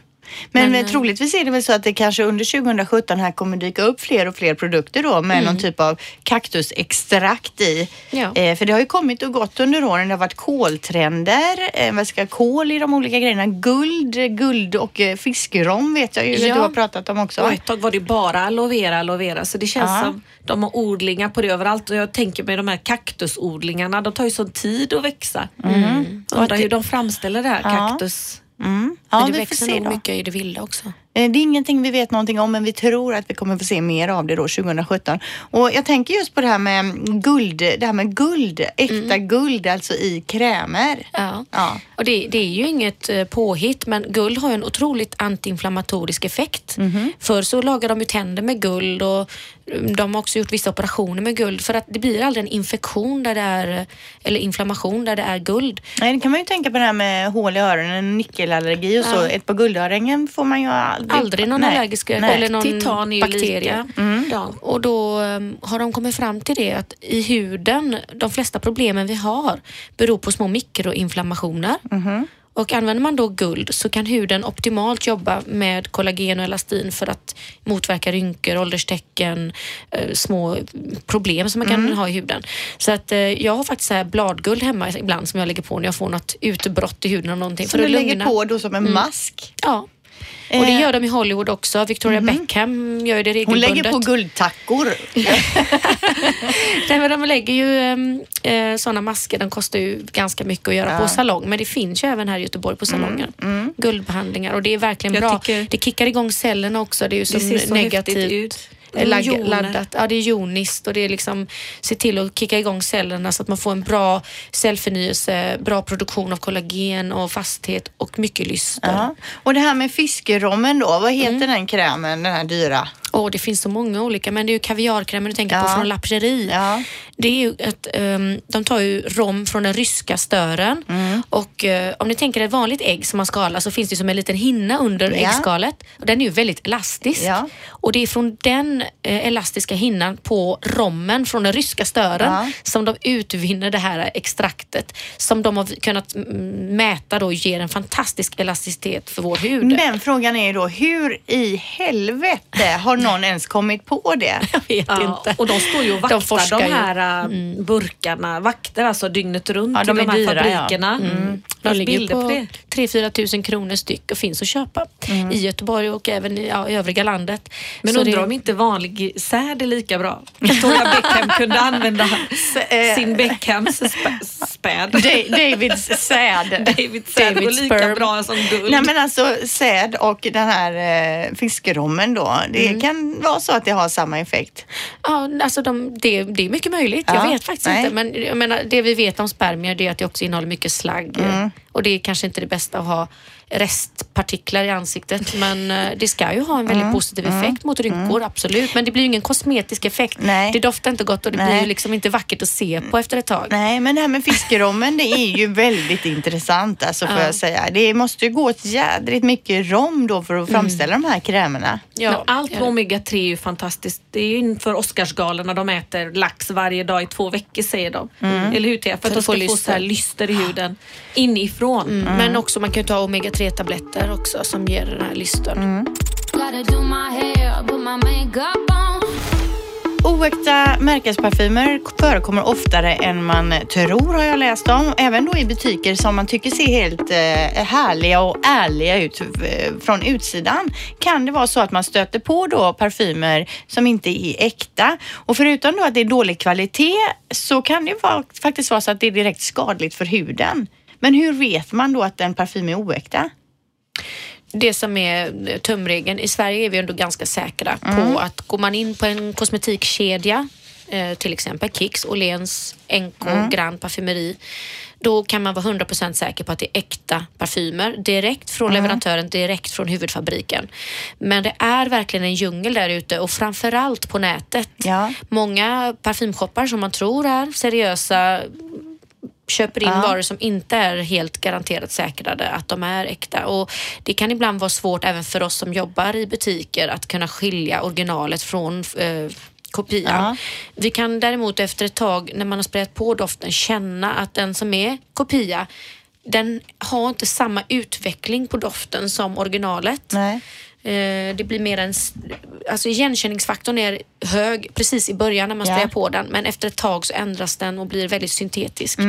Men, Men, eh, troligtvis är det väl så att det kanske under 2017 här kommer dyka upp fler och fler produkter då med någon typ av kaktusextrakt i. Ja. Eh, för det har ju kommit och gått under åren. Det har varit koltrender, eh, vad ska kol i de olika grejerna, guld, guld och eh, fiskrom vet jag ju Ja. du har pratat om också. Och ett tag var det bara aloe vera, aloe vera. Så det känns Ja. som de har odlingar på det överallt. Och jag tänker med de här kaktusodlingarna, de tar ju sån tid att växa. Mm. Undrar hur de framställer det här kaktus. Mm. Ja, Men det vi får växer se nog mycket i det vilda också. Eh, Det är ingenting vi vet någonting om men vi tror att vi kommer få se mer av det då 2017. Och jag tänker just på det här med guld, det här med guld, äkta guld alltså i krämer. Ja. Ja. Och det, det är ju inget eh, påhitt men guld har en otroligt antiinflammatorisk effekt. Mhm. Förr så lagar de ju tänder med guld och mm, de har också gjort vissa operationer med guld för att det blir aldrig en infektion där det är, eller inflammation där det är guld. Nej, det kan man ju tänka på det här med hål i öronen, nickelallergi och så. Ja. Ett par guldöringen får man ju aldrig. Aldrig någon Nej. allergisk Nej. eller någon Titan är ju bakterie. Mm. Ja. Och då um, har de kommit fram till det att i huden, de flesta problemen vi har beror på små mikroinflammationer. Mhm. Och använder man då guld så kan huden optimalt jobba med kollagen och elastin för att motverka rynkor, ålderstecken, eh, små problem som man kan Mm. ha i huden. Så att eh, jag har faktiskt så här bladguld hemma ibland som jag lägger på när jag får något utbrott i huden av någonting. Som för du lägger på då som en mask. Ja. Och det Eh. gör de i Hollywood också. Victoria Beckham gör ju det Hon regelbundet. lägger på guldtackor. Nej, men de lägger ju eh, sådana masker, de kostar ju ganska mycket att göra på salong. Men det finns ju även här i Göteborg på salongen. Guldbehandlingar och det är verkligen Jag bra. Det kickar igång cellerna också. Det är ju Det ser så negativt. ut. Lag- laddat. Ja, det är joniskt och det är liksom se till att kicka igång cellerna så att man får en bra cellförnyelse, bra produktion av kollagen och fasthet och mycket lyster. Ja. Och det här med fiskerommen då, vad heter Mm. den krämen, den här dyra? Åh, det finns så många olika, men det är ju kaviarkrämen du tänker Ja. på från La Prairie. Ja. Det är ju att ehm, de tar ju rom från den ryska stören Mm. och eh, om ni tänker ett vanligt ägg som man skalar så finns det som en liten hinna under Ja. äggskalet och den är ju väldigt elastisk. Ja. Och det är från den eh, elastiska hinnan på rommen från den ryska stören som de utvinner det här extraktet som de har kunnat mäta då ger en fantastisk elasticitet för vår hud. Men frågan är ju då, hur i helvete har någon ens kommit på det? Jag vet Ja, inte. och de står ju och vaktar de, forskar ju. här äh, burkarna. Vaktar alltså dygnet runt Ja, de de, är här dyra, ja. fabrikerna. De Finns ligger på på det. 3-4 tusen kronor styck och finns att köpa Mm. i Göteborg och även i, ja, i övriga landet. Men Så undrar det- om inte vanlig säd är lika bra. Victoria Beckham kunde använda eh, sin Beckhams spä- späd. Da- Davids säd. David säd går lika sperm. bra som guld. Nej men alltså säd och den här eh, fiskerommen då, det Mm. kan vara så att det har samma effekt. Ja, alltså de, det, det är mycket möjligt. Ja, Jag vet faktiskt nej. inte. Men jag menar, det vi vet om spermier det är att det också innehåller mycket slagg. Mm. Och det är kanske inte det bästa att ha restpartiklar i ansiktet. Men eh, det ska ju ha en Mm. väldigt positiv effekt mot rynkor, absolut. Men det blir ju ingen kosmetisk effekt. Nej. Det doftar inte gott och det Nej. blir ju liksom inte vackert att se på efter ett tag. Nej men det här med fiskerommen det är ju väldigt intressant alltså får Ja. jag säga. Det måste ju gå ett jädrigt mycket rom då för att framställa de här krämerna. Men allt med omega-3 är ju fantastiskt. Det är ju inför Oscarsgalan när de äter lax varje dag i två veckor säger de. Eller hur Thea? För att För de att ska få få så här lyster i huden inifrån. Mm. Men också man kan ju ta omega-3 också som ger den här lystern. On. Oäkta märkesparfymer förekommer oftare än man tror har jag läst om. Även då i butiker som man tycker ser helt eh, härliga och ärliga ut eh, från utsidan kan det vara så att man stöter på då parfymer som inte är äkta. Och förutom då att det är dålig kvalitet så kan det vara, faktiskt vara så att det är direkt skadligt för huden. Men hur vet man då att en parfym är oäkta? det som är tumregeln, i Sverige är vi ändå ganska säkra på att går man in på en kosmetikkedja, eh, till exempel Kicks, Åhléns, NK, Grand Parfymeri, då kan man vara 100% säker på att det är äkta parfymer direkt från leverantören, direkt från huvudfabriken. Men det är verkligen en djungel där ute och framförallt på nätet. Ja. Många parfymshoppar som man tror är seriösa köper in Ja. varor som inte är helt garanterat säkrade att de är äkta. Och det kan ibland vara svårt även för oss som jobbar i butiker att kunna skilja originalet från eh, kopian. Ja. Vi kan däremot efter ett tag när man har sprayat på doften känna att den som är kopia den har inte samma utveckling på doften som originalet. Nej. Eh, Det blir mer en... Alltså igenkänningsfaktorn är hög precis i början när man Ja. sprayar på den men efter ett tag så ändras den och blir väldigt syntetisk.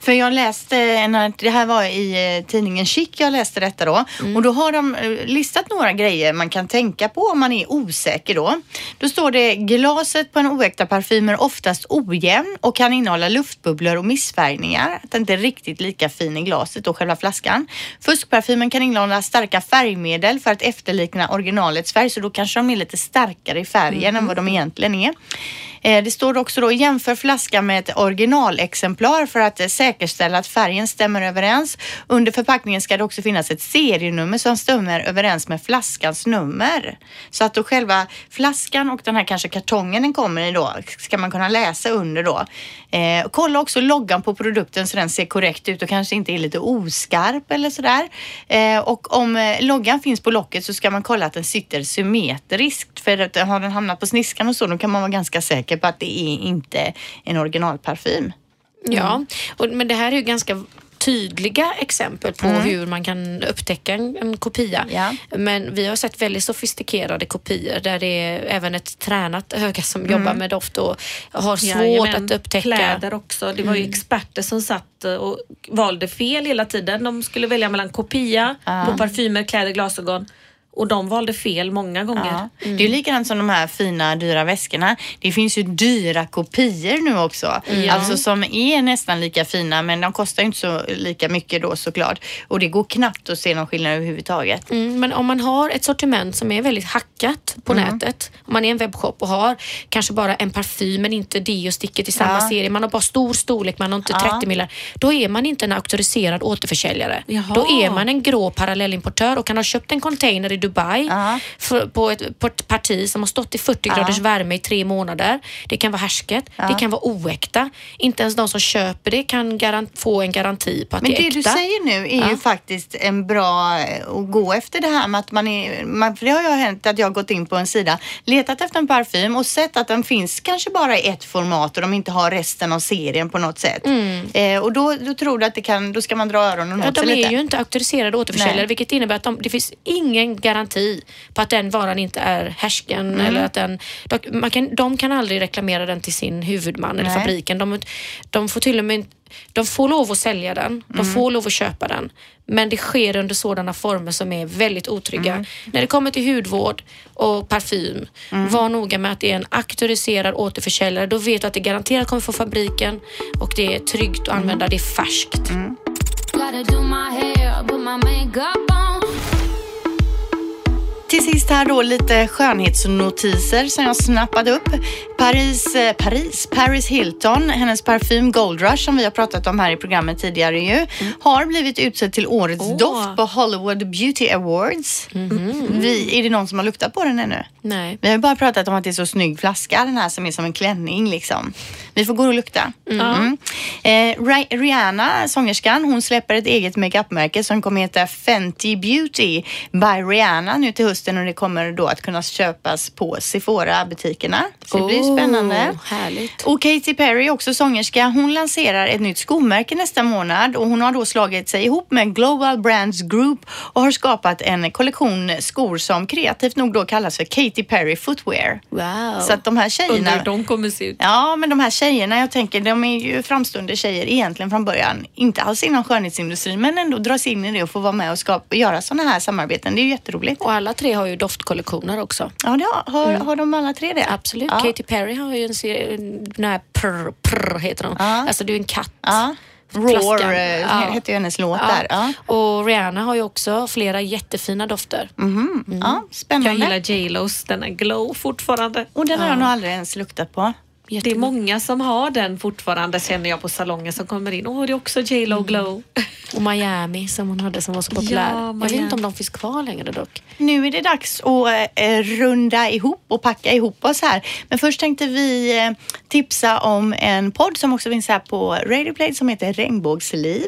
För jag läste, en- det här var i eh, tidningen Chic jag läste detta då. Och då har de eh, listat några grejer man kan tänka på om man är osäker då. Då står det glaset på en oäkta parfym är oftast ojämn och kan innehålla luftbubblor och missfärgningar. Att den inte är riktigt lika fin i glaset och själva flaskan. Fuskparfymen kan innehålla starka färgmedel för att efterlikna originalets färg så då kanske de är lite starkare i färgen än vad de egentligen är. Eh, det står också då jämför flaskan med ett originalexemplar för att säkerställa att färgen stämmer överens. Under förpackningen ska det också finnas ett serienummer som stämmer överens med flaskans nummer. Så att då själva flaskan och den här kanske kartongen den kommer i då ska man kunna läsa under då. Eh, kolla också loggan på produkten så den ser korrekt ut och kanske inte är lite oskarp eller sådär. Eh, och om eh, loggan finns på locket så ska man kolla att den sitter symmetriskt. För att har den hamnat på sniskan och så då kan man vara ganska säker på att det är inte en originalparfym. Ja, och, men det här är ju ganska tydliga exempel på hur man kan upptäcka en, en kopia. Ja. Men vi har sett väldigt sofistikerade kopior där det är även ett tränat öga som jobbar med doft och har svårt Jajamän. att upptäcka. Kläder också. Det var ju experter som satt eh, och valde fel hela tiden. De skulle välja mellan kopia på parfymer, kläder, glasögon. Och de valde fel många gånger. Ja. Det är likadant som de här fina dyra väskorna. Det finns ju dyra kopior nu också. Alltså som är nästan lika fina men de kostar inte så lika mycket då såklart. Och det går knappt att se någon skillnad överhuvudtaget. Mm, men om man har ett sortiment som är väldigt hackat på Mm. nätet, om man är en webbshop och har kanske bara en parfym men inte deo-sticket i samma Ja. serie, man har bara stor storlek, man har inte Ja. 30 millar, då är man inte en auktoriserad återförsäljare. Jaha. Då är man en grå parallellimportör och kan ha köpt en container i Dubai Ja. för, på, ett, på ett parti som har stått i 40 graders värme i tre månader. Det kan vara härsket, det kan vara oäkta. Inte ens de som köper det kan få en garanti på att Men det är det äkta. du säger nu är ju faktiskt en bra eh, att gå efter det här med att man är, man, för det har ju hänt att jag har gått in på en sida, letat efter en parfym och sett att den finns kanske bara i ett format och de inte har resten av serien på något sätt. Eh, och då, då tror du att det kan, då ska man dra öronen Ja, åt sig de lite. är ju inte auktoriserade återförsäljare Nej. vilket innebär att de, det finns ingen garanti på att den varan inte är härsken. Mm. Eller att den, de, man kan, de kan aldrig reklamera den till sin huvudman eller Nej. fabriken. De, de får till och med de får lov att sälja den, Mm. de får lov att köpa den. Men det sker under sådana former som är väldigt otrygga. Mm. När det kommer till hudvård och parfym, Mm. var noga med att det är en auktoriserad återförsäljare. Då vet du att det garanterat kommer från fabriken och det är tryggt att Mm. använda, det är färskt. Till sist här då lite skönhetsnotiser som jag snappade upp. Paris, eh, Paris, Paris Hilton, hennes parfym Gold Rush som vi har pratat om här i programmet tidigare ju, har blivit utsedd till årets Åh. doft på Hollywood Beauty Awards. Vi, är det någon som har luktat på den ännu? Nej. Vi har bara pratat om att det är så snygg flaska den här som är som en klänning liksom. Vi får gå och lukta. Mm. Eh, Ri- Rihanna, sångerskan, hon släpper ett eget makeupmärke som kommer heta Fenty Beauty by Rihanna nu till hösten och det kommer då att kunna köpas på Sephora-butikerna. Så det blir Oh, spännande. Härligt. Och Katy Perry, också sångerska, hon lanserar ett nytt skomärke nästa månad och hon har då slagit sig ihop med Global Brands Group och har skapat en kollektion skor som kreativt nog då kallas för Katy Perry Footwear. Wow. Så att de här tjejerna... Undrar hur de kommer se ut. Ja, men de här tjejerna, jag tänker, de är ju framstående tjejer egentligen från början. Inte alls inom skönhetsindustrin, men ändå dras in i det och få vara med och skapa, göra sådana här samarbeten. Det är ju jätteroligt. Och alla tre har ju doftkollektioner också. Ja, det har, har, har de alla tre det? Absolut. Ja. Katy Perry har ju en serie, den här prr, prr heter hon. Ja. Alltså det är ju en katt. Ja. Roar eh, Ja. heter ju hennes låt Ja. där. Ja. Och Rihanna har ju också flera jättefina dofter. Mhm. ja, Jag spännande. gillar J.Los, den är glow fortfarande. Och den har jag nog aldrig ens luktat på. Det är många som har den fortfarande känner jag på salongen som kommer in. Åh, det är också J.Lo glow. Och Miami som hon hade som var så populär. Ja, Jag vet inte om de finns kvar längre dock. Nu är det dags att eh, runda ihop och packa ihop oss här. Men först tänkte vi eh, tipsa om en podd som också finns här på Radio Play som heter Regnbågsliv.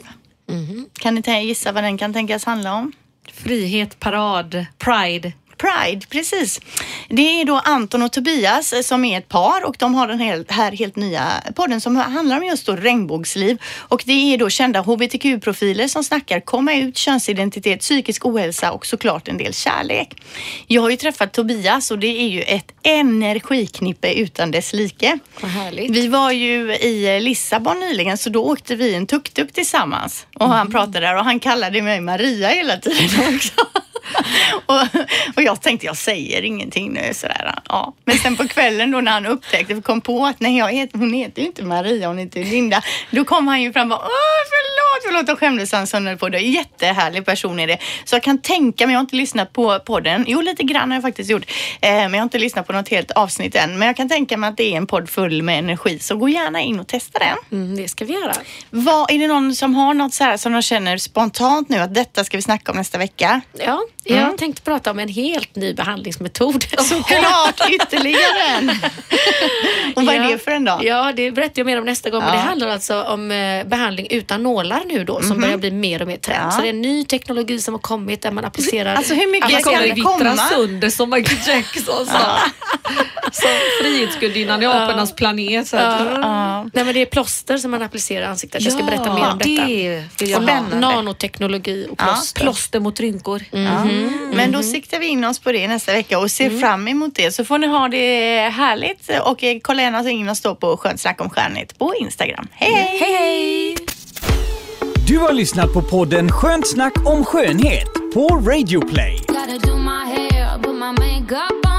Kan ni gissa vad den kan tänkas handla om? Frihet, parad, pride. Pride, precis. Det är då Anton och Tobias eh, som är ett par och de har den här, helt nya podden som handlar om just då regnbågsliv. Och det är då kända hbtq-profiler som snackar komma ut, könsidentitet, psykisk ohälsa och såklart en del kärlek. Jag har ju träffat Tobias och det är ju ett energiknippe utan dess like. Vad härligt. Vi var ju i Lissabon nyligen så då åkte vi en tuk-tuk tillsammans och han pratade där och han kallade mig Maria hela tiden också. och, och jag tänkte jag säger ingenting nu sådär. Ja. Men sen på kvällen då när han upptäckte och kom på att nej, jag heter, hon heter ju inte Maria, hon heter Linda. Då kom han ju fram och bara, åh förlåt, förlåt och skämdes han så på det. Jättehärlig person är det. Så jag kan tänka mig, jag har inte lyssnat på podden. Jo, lite grann har jag faktiskt gjort. Eh, men jag har inte lyssnat på något helt avsnitt än. Men jag kan tänka mig att det är en podd full med energi. Så gå gärna in och testa den. Mm, det ska vi göra. Vad, är det någon som har något så här som de känner spontant nu att detta ska vi snacka om nästa vecka? Ja, jag Mm. tänkte prata om en helt ny behandlingsmetod. Såklart, ytterligare en. Och vad är Ja. det för en då? Ja, det berättar jag mer om nästa gång. Men Ja. det handlar alltså om eh, behandling utan nålar nu då som börjar bli mer och mer trend. Ja. Så det är en ny teknologi som har kommit där man applicerar... Alltså hur mycket Alla ska kommer det vittra komma? sönder som Michael Jackson sa. Som frihetsgudinnan i apornas planet. Så. Nej men det är plåster som man applicerar i ansiktet. Jag ska berätta mer om detta. Det vill jag ha. Spännande. Nanoteknologi och plåster. Plåster mot rynkor. Ja. Men då siktar vi in oss på det nästa vecka och ser fram emot det. Så får ni ha det härligt och eh, kolla gärna in och stå på Skönt snack om stjärnigt på Instagram. Hej hej! Hej hej! Du har lyssnat på podden Skönt snack om skönhet på Radio Play. Gotta do my hair, put my makeup on.